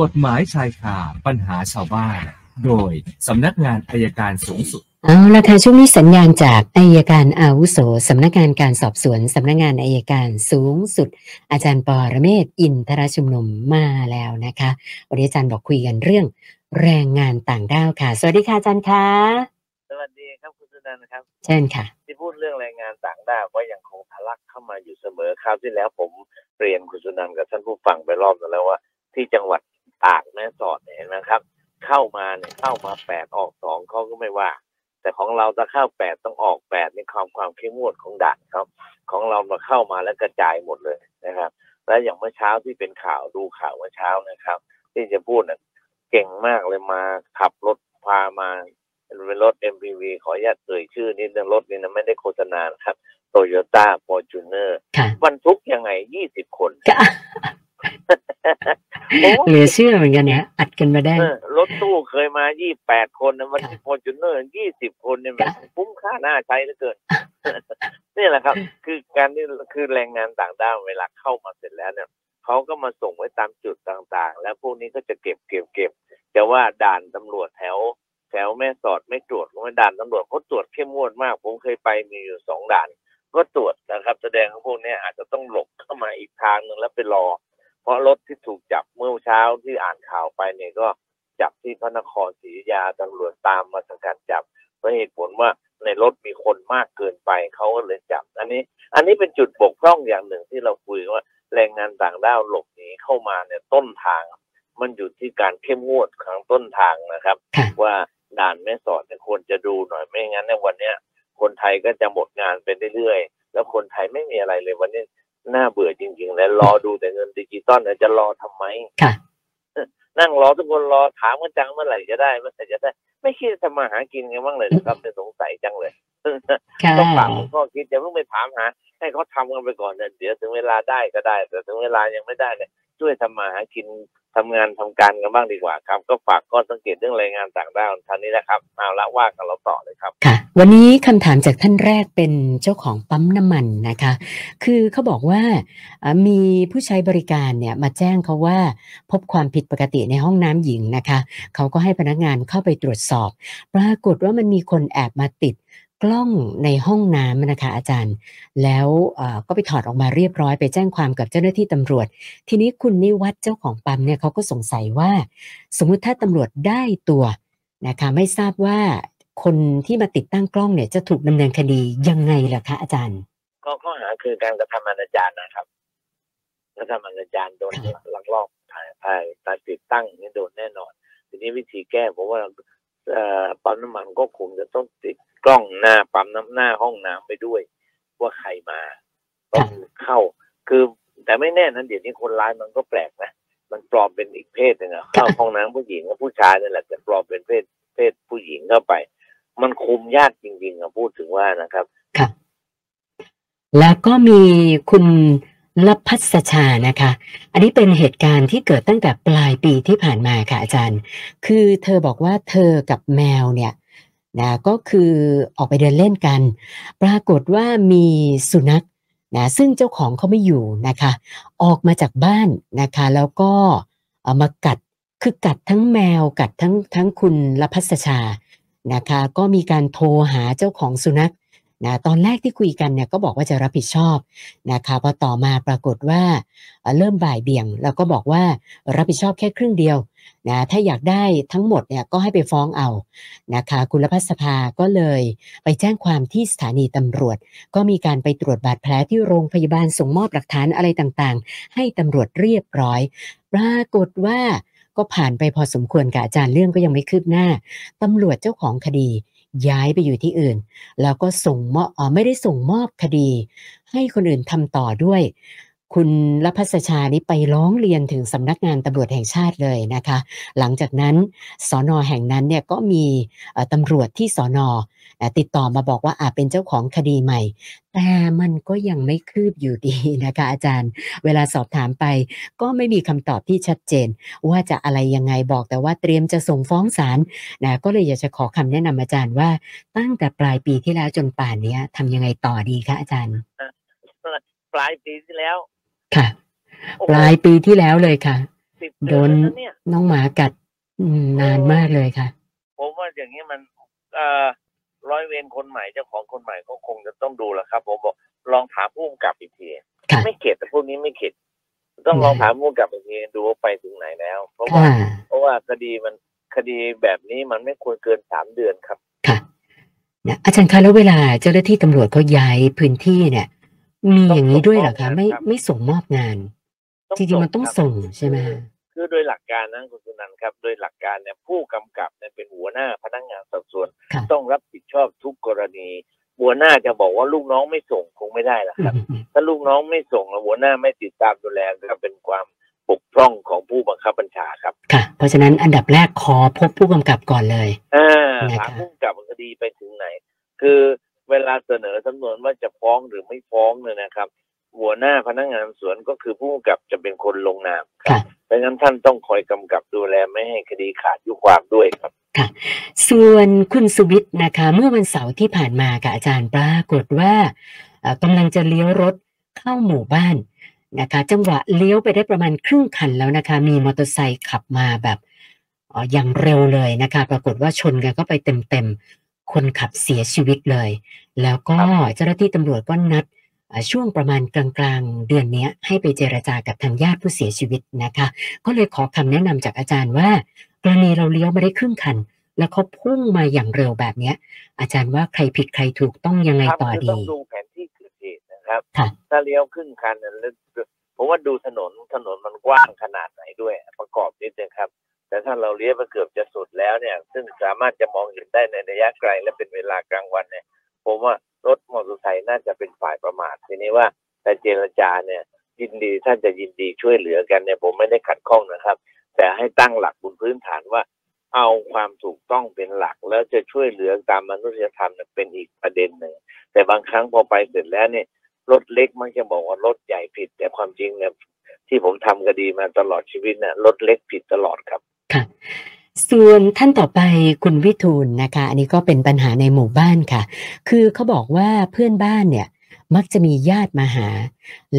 กฎหมายชายคาปัญหาชาวบ้าน โดยสำนักงานอัยการสูงสุด เอาละค่ะช่วงนี้สัญญาณจากอัยการอาวุโสสำนักงานการสอบสวนสำนักงานอัยการสูงสุด อาจารย์ปอระเมศวร์อินทรชุมนุมมาแล้วนะคะวันนี้อาจารย์บอกคุยกันเรื่องแรงงานต่างด้าวค่ะ สวัสดีค่ะอาจารย์คะสวัสดีครับคุณสุนันท์ครับ เชิญค่ะ ที่พูดเรื่องแรงงานต่างด้าวก็ยังคงทะลักเข้ามาอยู่เสมอคราวที่แล้วผมเรียนคุณสุนันท์กับท่านผู้ฟังไปรอบนึงแล้วว่า ที่จังหวัด ตากแม่สอดเนี่ยเห็นไหมครับ เข้ามาเนี่ยเข้ามาแปดออกสองเขาก็ไม่ว่า แต่ของเราถ้าเข้าแปดต้องออกแปดในความความเข้มงวดของด่านครับ ของเรามาเข้ามาแล้วกระจายหมดเลยนะครับ แล้วอย่างเมื่อเช้าที่เป็นข่าวดูข่าวเมื่อเช้านะครับ ที่จะพูดน่ะเก่งมากเลยมาขับรถพามาเป็นรถ MPV ขออนุญาตเอ่ยชื่อนิดนึงรถนี้นะไม่ได้โฆษณานะครับโตโยต้าฟอร์จูเนอร์ค่ะบรรทุกยังไงยี่สิบคนก็โอ้ เหลือเชื่อเหมือนกันเนี่ยอัดกันมาได้เออรถตู้เคยมายี่แปดคนนะมันค่ะฟอร์จูเนอร์ยี่สิบคนเนี่ยมันค่ะคุ้มค่าน่าใช้เหลือเกินนี่แหละครับ คือการนี่คือแรงงานต่างด้าวเวลาเข้ามาเสร็จแล้วเนี่ยเขาก็มาส่งไว้ตามจุดต่างๆ แล้วพวกนี้ก็จะเก็บเก็บเก็บแต่ว่าด่านตำรวจแถว แถวแม่สอดไม่ตรวจเพราะว่าด่านตำรวจเขาตรวจเข้มงวดมาก ผมเคยไปมีอยู่สองด่าน ก็ตรวจนะครับ แสดงว่าพวกเนี้ยอาจจะต้องหลบเข้ามาอีกทางหนึ่งแล้วไปรอ เพราะรถที่ถูกจับเมื่อเช้าที่อ่านข่าวไปเนี่ยก็จับที่พระนครศรีอยุธยาตำรวจตามมาสกัดจับเพราะเหตุผลว่าในรถมีคนมากเกินไปเขาก็เลยจับ อันนี้ อันนี้เป็นจุดบกพร่องอย่างหนึ่งที่เราคุยว่าแรงงานต่างด้าวหลบหนีเข้ามาเนี่ยต้นทาง มันอยู่ที่การเข้มงวดของต้นทางนะครับค่ะว่าด่านแม่สอดเนี่ยควรจะดูหน่อยไม่งั้นในยวันเนี้ยคนไทยก็จะหมดงานไปเรื่อยๆ แล้วคนไทยไม่มีอะไรเลยวันนี้ น่าเบื่อจริงๆแล้วรอดูแต่เงินดิจิตอลเนี่ยจะรอทำไมค่ะ นั่งรอทุกคนรอถามกันจังเมื่อไหร่จะได้เมื่อไหร่จะได้ ไม่คิดจะมาหากินกันบ้างเลยนะครับเนี่ยสงสัยจังเลยค่ะต้องฝากคุณพ่อคิดอย่าเพิ่งไปถามหาให้เขาทำกันไปก่อนเนี่ยเดี๋ยวถึงเวลาได้ก็ได้ แต่ถึงเวลายังไม่ได้เนี่ย ช่วยทำมาหากินทำงานทำการกันบ้างดีกว่าครับ ก็ฝากข้อสังเกตเรื่องแรงงานต่างด้าวท่านนี้นะครับเอาละว่ากันเราต่อเลยครับค่ะ วันนี้คำถามจากท่านแรกเป็นเจ้าของปั๊มน้ำมันนะคะ คือเขาบอกว่ามีผู้ใช้บริการเนี่ยมาแจ้งเขาว่าพบความผิดปกติในห้องน้ำหญิงนะคะ เขาก็ให้พนักงานเข้าไปตรวจสอบ ปรากฏว่ามันมีคนแอบมาติด กล้องในห้องน้ำนะคะอาจารย์ แล้วก็ไปถอดออกมาเรียบร้อยไปแจ้งความกับเจ้าหน้าที่ตำรวจ ทีนี้คุณนิวัฒน์เจ้าของปั๊มเนี่ยเขาก็สงสัยว่า สมมุติถ้าตำรวจได้ตัวนะคะไม่ทราบว่าคนที่มาติดตั้งกล้องเนี่ยจะถูกดำเนินคดียังไงล่ะคะอาจารย์ ก็ข้อหาคือการกระทำอนาจารนะครับกระทำอนาจารโดนลักลอบถ่ายถ่ายการติดตั้งนี่โดนแน่นอน ทีนี้วิธีแก้ผมว่าปั๊มน้ำมันก็คงจะต้องติด กล้องหน้าปั๊มน้ำหน้าห้องน้ำไปด้วย ว่าใครมาต้องเข้า คือแต่ไม่แน่นั้นเดี๋ยวนี้คนร้ายมันก็แปลกนะมันปลอมเป็นอีกเพศหนึ่งอะเข้าห้องน้ำผู้หญิงกับผู้ชายนั่นแหละแต่ปลอมเป็นเพศเพศผู้หญิงเข้าไป มันคุมยากจริงๆอะพูดถึงว่านะครับค่ะแล้วก็มีคุณลพัสชานะคะ อันนี้เป็นเหตุการณ์ที่เกิดตั้งแต่ปลายปีที่ผ่านมาค่ะอาจารย์ คือเธอบอกว่าเธอกับแมวเนี่ย นะก็คือออกไปเดินเล่นกัน ปรากฏว่ามีสุนัขนะซึ่งเจ้าของเขาไม่อยู่นะคะ ออกมาจากบ้านนะคะ แล้วก็เอามากัดคือกัดทั้งแมวกัดทั้งทั้งคุณลพัสชานะคะ ก็มีการโทรหาเจ้าของสุนัข นะตอนแรกที่คุยกันเนี่ยก็บอกว่าจะรับผิดชอบนะคะพอต่อมาปรากฏว่าเริ่มบ่ายเบี่ยง แล้วก็บอกว่ารับผิดชอบแค่ครึ่งเดียวนะถ้าอยากได้ทั้งหมดเนี่ยก็ให้ไปฟ้องเอานะคะคุณรพัสภาก็เลยไปแจ้งความที่สถานีตำรวจ ก็มีการไปตรวจบาดแผลที่โรงพยาบาลส่งมอบหลักฐานอะไรต่างๆ ให้ตำรวจเรียบร้อย ปรากฏว่าก็ผ่านไปพอสมควรกับอาจารย์เรื่องก็ยังไม่คืบหน้าตำรวจเจ้าของคดี ย้ายไปอยู่ที่อื่น แล้วก็ส่งมอบไม่ได้ส่งมอบคดี ให้คนอื่นทำต่อด้วย คุณลพัสชานี้ไปร้องเรียนถึงสำนักงานตำรวจแห่งชาติเลยนะคะ หลังจากนั้นสอนอแห่งนั้นเนี่ยก็มีตำรวจที่สอนอติดต่อมาบอกว่าอาจเป็นเจ้าของคดีใหม่ แต่มันก็ยังไม่คืบอยู่ดีนะคะ อาจารย์ เวลาสอบถามไป ก็ไม่มีคำตอบที่ชัดเจน ว่าจะอะไรยังไงบอกแต่ว่าเตรียมจะส่งฟ้องศาลนะก็เลยอยากจะขอคำแนะนำอาจารย์ว่าตั้งแต่ปลายปีที่แล้วจนป่านนี้ทำยังไงต่อดีคะอาจารย์ปลายปีที่แล้ว ค่ะโอ้โหปลายปีที่แล้วเลยค่ะปีสิบโดเดือนนแล้วนะเนี่ยน้องหมากัดอืมนานมากเลยค่ะ ผมว่าอย่างนี้มันเอ่อร้อยเวรคนใหม่เจ้าของคนใหม่ก็คงจะต้องดูแหละครับ ผมบอกลองถามผู้กำกับอีกทีค่ะไม่เข็ดแต่พวกนี้ไม่เข็ดต้องลองอืมถามผู้กำกับอีกทีดูว่าไปถึงไหนแล้ว เพราะว่าค่ะเพราะว่าคดีมันคดีแบบนี้มันไม่ควรเกินสามเดือนครับ ค่ะนะอาจารย์คะแล้วเวลาเจ้าหน้าที่ตำรวจเขาย้ายพื้นที่เนี่ย มีอย่างนี้ด้วยเหรอคะไม่ไม่ส่งมอบงาน จริงๆมันต้องครับส่งใช่ไหมคะคือโดยหลักการนะคุณสุนันท์ครับ โดยหลักการเนี่ยผู้กำกับเนี่ยเป็นหัวหน้าพนักงานสอบสวนค่ะต้องรับผิดชอบทุกกรณีหัวหน้าจะบอกว่าลูกน้องไม่ส่งคงไม่ได้ละครับ ถ้าลูกน้องไม่ส่งแล้วหัวหน้าไม่ติดตามดูแลก็เป็นความบกพร่องของผู้บังคับบัญชาครับ ค่ะ เพราะฉะนั้นอันดับแรกขอพบผู้กำกับก่อนเลยอ่านะคะถามผู้กำกับคดีไปถึงไหน คือ เวลาเสนอสำนวนว่าจะฟ้องหรือไม่ฟ้องเนี่ยนะครับ หัวหน้าพนักงานสอบสวนก็คือผู้กำกับจะเป็นคนลงนามครัค่ะบเพราะฉะนั้นท่านต้องคอยกำกับดูแลไม่ให้คดีขาดยุความด้วยครับส่วนคุณสุวิทย์นะคะ เมื่อวันเสาร์ที่ผ่านมากับอาจารย์ปรากฏว่าเอ่อกำลังจะเลี้ยวรถเข้าหมู่บ้านนะคะ จังหวะเลี้ยวไปได้ประมาณครึ่งคันแล้วนะคะ มีมอเตอร์ไซค์ขับมาแบบเอ่ออย่างเร็วเลยนะคะ ปรากฏว่าชนกันก็ไปเต็มๆ คนขับเสียชีวิตเลย แล้วก็เจ้าหน้าที่ตำรวจก็นัดเอ่อช่วงประมาณกลางๆ เดือนเนี้ยให้ไปเจรจากับทางญาติผู้เสียชีวิตนะคะ ก็เลยขอคำแนะนำจากอาจารย์ว่า กรณีเราเลี้ยวมาได้ครึ่งคัน แล้วเขาพุ่งมาอย่างเร็วแบบเนี้ยอาจารย์ว่าใครผิดใครถูกต้องยังไงครับต่อคือดีต้องดูแผนที่เกิดเหตุนะครับค่ะถ้าเลี้ยวครึ่งคันเนี่ยแล้วผมว่าดูถนนถนนมันกว้างขนาดไหนด้วยประกอบนิดนึงครับ แต่ถ้าเราเลี้ยวไปเกือบจะสุดแล้วเนี่ย ซึ่งสามารถจะมองเห็นได้ในระยะไกลและเป็นเวลากลางวันเนี่ย ผมว่ารถมอเตอร์ไซค์น่าจะเป็นฝ่ายประมาททีนี้ว่าแต่เจรจาเนี่ยยินดีท่านจะยินดีช่วยเหลือกันเนี่ยผมไม่ได้ขัดข้องนะครับ แต่ให้ตั้งหลักบนพื้นฐานว่า เอาความถูกต้องเป็นหลัก แล้วจะช่วยเหลือตามมนุษยธรรมเนี่ยเป็นอีกประเด็นหนึ่งแต่บางครั้งพอไปเสร็จแล้วเนี่ยรถเล็กมักจะบอกว่ารถใหญ่ผิด แต่ความจริงเนี่ยที่ผมทำคดีมาตลอดชีวิตเนี่ยรถเล็กผิดตลอดครับ ค่ะ ส่วนท่านต่อไปคุณวิทูลนะคะ อันนี้ก็เป็นปัญหาในหมู่บ้านค่ะ คือเขาบอกว่าเพื่อนบ้านเนี่ยมักจะมีญาติมาหา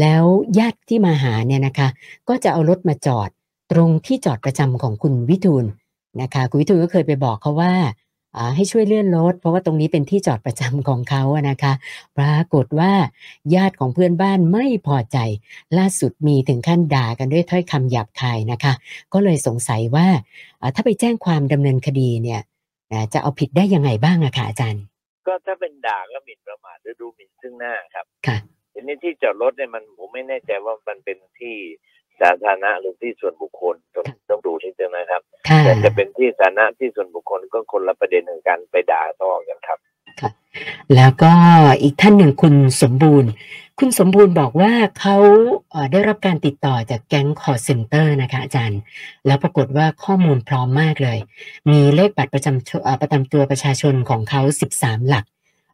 แล้วญาติที่มาหาเนี่ยนะคะ ก็จะเอารถมาจอดตรงที่จอดประจำของคุณวิทูลนะคะ คุณวิทูลก็เคยไปบอกเขาว่า ให้ช่วยเลื่อนรถเพราะว่าตรงนี้เป็นที่จอดประจำของเขาอะนะคะ ปรากฏว่าญาติของเพื่อนบ้านไม่พอใจ ล่าสุดมีถึงขั้นด่ากันด้วยถ้อยคำหยาบคายนะคะ ก็เลยสงสัยว่าอ่าถ้าไปแจ้งความดำเนินคดีเนี่ยอ่าจะเอาผิดได้ยังไงบ้างอะค่ะอาจารย์ ก็ถ้าเป็นด่าก็หมิ่นประมาทหรือดูหมิ่นซึ่งหน้าครับค่ะทีนี้ที่จอดรถเนี่ยมันผมไม่แน่ใจว่ามันเป็นที่ สาธารณะหรือที่ส่วนบุคคลต้องต้องดูนิดนึงนะครับค่ะแต่จะเป็นที่สาธารณะที่ส่วนบุคคลก็คนละประเด็นหนึ่งกันไปด่าทอกันครับแล้วก็อีกท่านหนึ่งคุณสมบูรณ์ คุณสมบูรณ์บอกว่าเขาเอ่อได้รับการติดต่อจากแก๊งคอลเซ็นเตอร์นะคะอาจารย์ แล้วปรากฏว่าข้อมูลพร้อมมากเลย มีเลขบัตรประจำชเอ่อประจำตัวประชาชนของเขา 13 หลัก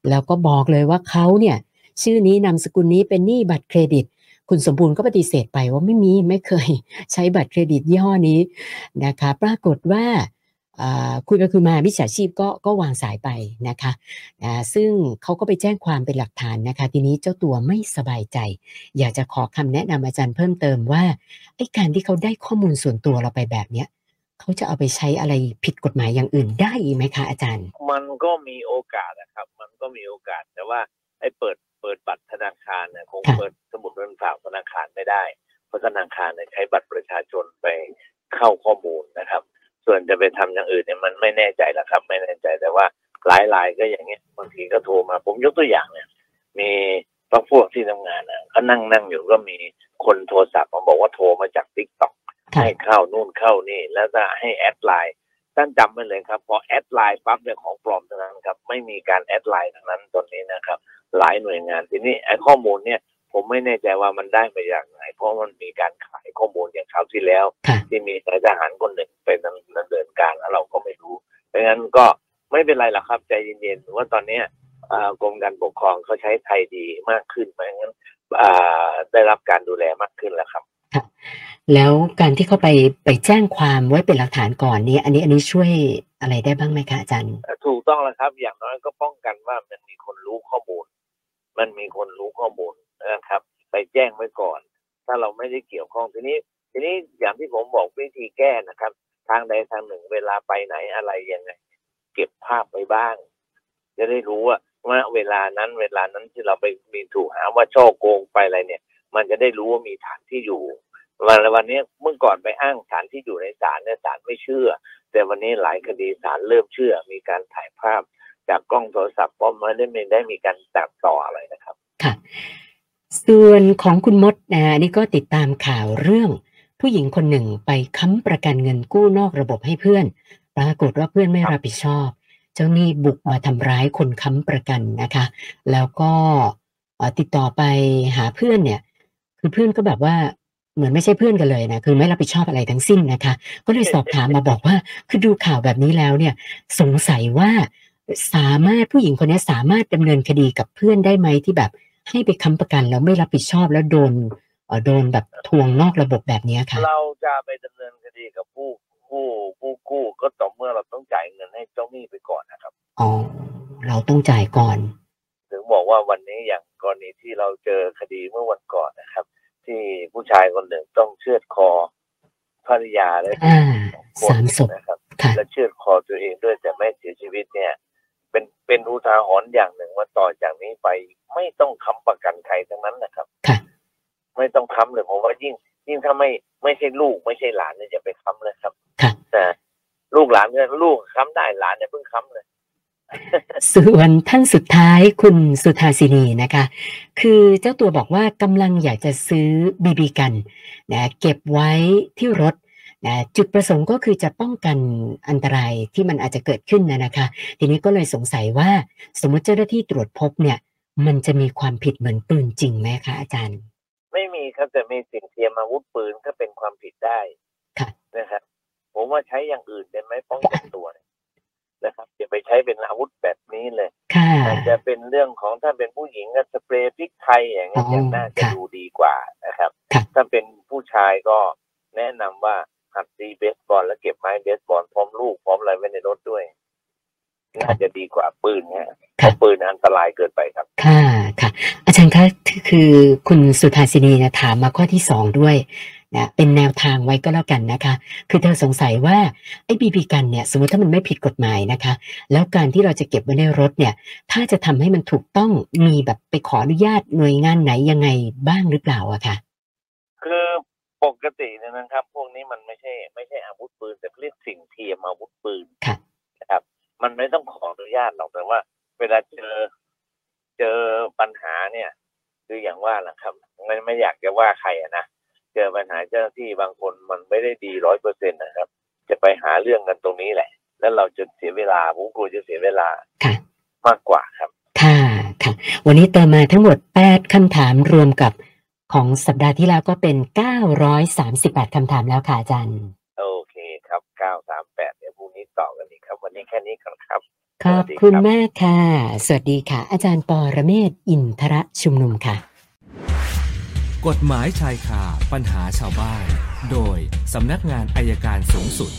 แล้วก็บอกเลยว่าเขาเนี่ย ชื่อนี้นามสกุลนี้เป็นหนี้บัตรเครดิต คุณสมบูรณ์ก็ปฏิเสธไปว่าไม่มีไม่เคยใช้บัตรเครดิตยี่ห้อนี้นะคะปรากฏว่าคุยไปคุยมามิจฉาชีพก็ก็วางสายไปนะคะอ่าซึ่งเขาก็ไปแจ้งความเป็นหลักฐานนะคะ ทีนี้เจ้าตัวไม่สบายใจ อยากจะขอคำแนะนำอาจารย์เพิ่มเติมว่าไอ้การที่เขาได้ข้อมูลส่วนตัวเราไปแบบเนี้ยเขาจะเอาไปใช้อะไรผิดกฎหมายอย่างอื่นได้ไหมคะอาจารย์ มันก็มีโอกาสนะครับ มันก็มีโอกาสแต่ว่าไอ้เปิด เปิดบัตรธนาคารเนี่ยคงค่ะเปิดสมุดเงินฝากธนาคารไม่ได้ เพราะธนาคารเนี่ยใช้บัตรประชาชนไปเข้าข้อมูลนะครับ ส่วนจะไปทำอย่างอื่นเนี่ยมันไม่แน่ใจละครับ ไม่แน่ใจแต่ว่าหลายรายก็อย่างเงี้ยบางทีก็โทรมา ผมยกตัวอย่างเนี่ย มีพวกพวกที่ทำงานอะก็นั่งนั่งอยู่ก็มีคนโทรศัพท์มาบอกว่าโทรมาจาก TikTok ค่ะให้เข้านู่นเข้านี่ แล้วจะให้ add ไลน์ท่านจำไว้เลยครับพอ add ไลน์ปั๊บเนี่ยของปลอมทั้งนั้นครับ ไม่มีการ add ไลน์ทั้งนั้นตอนนี้นะครับ หลายหน่วยงาน ทีนี้ไอ้ข้อมูลเนี่ยผมไม่แน่ใจว่ามันได้มาจากไหน เพราะมันมีการขายข้อมูลอย่างคราวที่แล้วค่ะที่มีนายทหารคนหนึ่งไปดำเนินการแล้วเราก็ไม่รู้เพราะงั้นก็ไม่เป็นไรหรอกครับใจเย็นๆถือว่าตอนเนี้ยอ่ากรมการปกครองเขาใช้ ThaiD มากขึ้นเพราะงั้นอ่าได้รับการดูแลมากขึ้นแล้วครับแล้วการที่เขาไปไปแจ้งความไว้เป็นหลักฐานก่อนนี้ อันนี้อันนี้ช่วยอะไรได้บ้างไหมคะอาจารย์ ถูกต้องแล้วครับ อย่างน้อยก็ป้องกันว่ามันมีคนรู้ข้อมูล มันมีคนรู้ข้อมูลนะครับ ไปแจ้งไว้ก่อน ถ้าเราไม่ได้เกี่ยวข้องทีนี้ ทีนี้อย่างที่ผมบอกวิธีแก้นะครับ ทางใดทางหนึ่งเวลาไปไหนอะไรยังไง เก็บภาพไว้บ้าง จะได้รู้ว่าว่าเวลานั้นเวลานั้นที่เราไปมีถูกหาว่าช่อโกงไปอะไรเนี่ย มันจะได้รู้ว่ามีฐานที่อยู่วันวันนี้เมื่อก่อนไปอ้างฐานที่อยู่ในศาลเนี่ยศาลไม่เชื่อ แต่วันนี้หลายคดีศาลเริ่มเชื่อมีการถ่ายภาพ จากกล้องโทรศัพท์เพราะไม่ได้ไม่ได้มีการตัดต่ออะไรนะครับ ค่ะ ส่วนของคุณมดนะนี่ก็ติดตามข่าวเรื่อง ผู้หญิงคนหนึ่งไปค้ำประกันเงินกู้นอกระบบให้เพื่อน ปรากฏว่าเพื่อนไม่รับผิดชอบ เจ้าหนี้บุกมาทำร้ายคนค้ำประกันนะคะ แล้วก็ติดต่อไปหาเพื่อนเนี่ย คือเพื่อนก็แบบว่าเหมือนไม่ใช่เพื่อนกันเลยนะคือไม่รับผิดชอบอะไรทั้งสิ้นนะคะ ก็เลยสอบถามมาบอกว่าคือดูข่าวแบบนี้แล้วเนี่ย สงสัยว่า สามารถผู้หญิงคนนี้สามารถดำเนินคดีกับเพื่อนได้ไหมที่แบบให้ไปค้ำประกันแล้วไม่รับผิดชอบแล้วโดนเอ่อโดนแบบทวงนอกระบบแบบเนี้ยค่ะ เราจะไปดำเนินคดีกับผู้ผู้ผู้กู้ก็ต่อเมื่อเราต้องจ่ายเงินให้เจ้าหนี้ไปก่อนนะครับอ๋อเราต้องจ่ายก่อน ถึงบอกว่าวันนี้อย่างกรณีที่เราเจอคดีเมื่อวันก่อนนะครับ ที่ผู้ชายคนหนึ่งต้องเชือดคอภรรยาและอ่าคนสามศพ ต่อจากนี้ไปไม่ต้องค้ำประกันใครทั้งนั้นนะครับค่ะไม่ต้องค้ำเลยผมว่ายิ่ง ยิ่งถ้าไม่ไม่ใช่ลูกไม่ใช่หลานเนี่ยจะไปค้ำเลยครับค่ะแต่ลูกหลานเนี่ยลูกค้ำได้หลานเนี่ยเพิ่งค้ำเลยส่วนท่านสุดท้ายคุณสุธาสินีนะคะ คือเจ้าตัวบอกว่ากำลังอยากจะซื้อบีบีกันนะเก็บไว้ที่รถ นะจุดประสงค์ก็คือจะป้องกันอันตรายที่มันอาจจะเกิดขึ้นนะนะคะ ทีนี้ก็เลยสงสัยว่าสมมติเจ้าหน้าที่ตรวจพบเนี่ย มันจะมีความผิดเหมือนปืนจริงไหมคะอาจารย์ ไม่มีครับแต่มีสิ่งเทียมอาวุธปืนก็เป็นความผิดได้ค่ะนะครับผมว่าใช้อย่างอื่นได้ไหมป้องกันตัวเนี่ยนะครับอย่าไปใช้เป็นอาวุธแบบนี้เลยค่ะอาจจะเป็นเรื่องของถ้าเป็นผู้หญิงก็สเปรย์พริกไทยอย่างเงี้ยอ๋อยังน่าจะค่ะดูดีกว่านะครับค่ะถ้าเป็นผู้ชายก็แนะนำว่า หัดตีเบสบอลแล้วเก็บไม้เบสบอลพร้อมลูกพร้อมอะไรไว้ในรถด้วย น่าจะดีกว่าปืนเนี่ยเพราะปืนอันตรายเกินไปครับ ค่ะค่ะ อาจารย์คะคือคุณสุธาสินีนะถามมาข้อที่สองด้วยนะเป็นแนวทางไว้ก็แล้วกันนะคะ คือเธอสงสัยว่าไอ้บีบีกันเนี่ย สมมติถ้ามันไม่ผิดกฎหมายนะคะ แล้วการที่เราจะเก็บไว้ในรถเนี่ย ถ้าจะทำให้มันถูกต้องมีแบบไปขออนุญาตหน่วยงานไหนยังไงบ้างหรือเปล่าอะคะคือป กติเนี่ยนะครับ พวกนี้มันไม่ใช่ ไม่ใช่อาวุธปืน แต่เรียกสิ่งเทียมอาวุธปืนค่ะนะครับ มันไม่ต้องขออนุญาตหรอกแต่ว่า เวลาเจอเจอปัญหาเนี่ย คืออย่างว่าแหละครับไม่ไม่อยากจะว่าใครอะนะเจอปัญหาเจ้าหน้าที่บางคนมันไม่ได้ดีร้อยเปอร์เซ็นต์นะครับ จะไปหาเรื่องกันตรงนี้แหละ แล้วเราจะเสียเวลาผมกลัวจะเสียเวลาค่ะมากกว่าครับ ค่ะค่ะ วันนี้เติมมาทั้งหมด8คำถามรวมกับ ของสัปดาห์ที่แล้วก็เป็น 938 คำถามแล้วค่ะอาจารย์ โอเคครับเก้าสามแปดเดี๋ยวพรุ่งนี้ต่อกันอีกครับ วันนี้แค่นี้ก่อนครับ ขอบคุณมากค่ะ สวัสดีค่ะ อาจารย์ปอระเมศวร์อินทระชุมนุมค่ะ กฎหมายชายคาปัญหาชาวบ้าน โดยสำนักงานอายการสูงสุด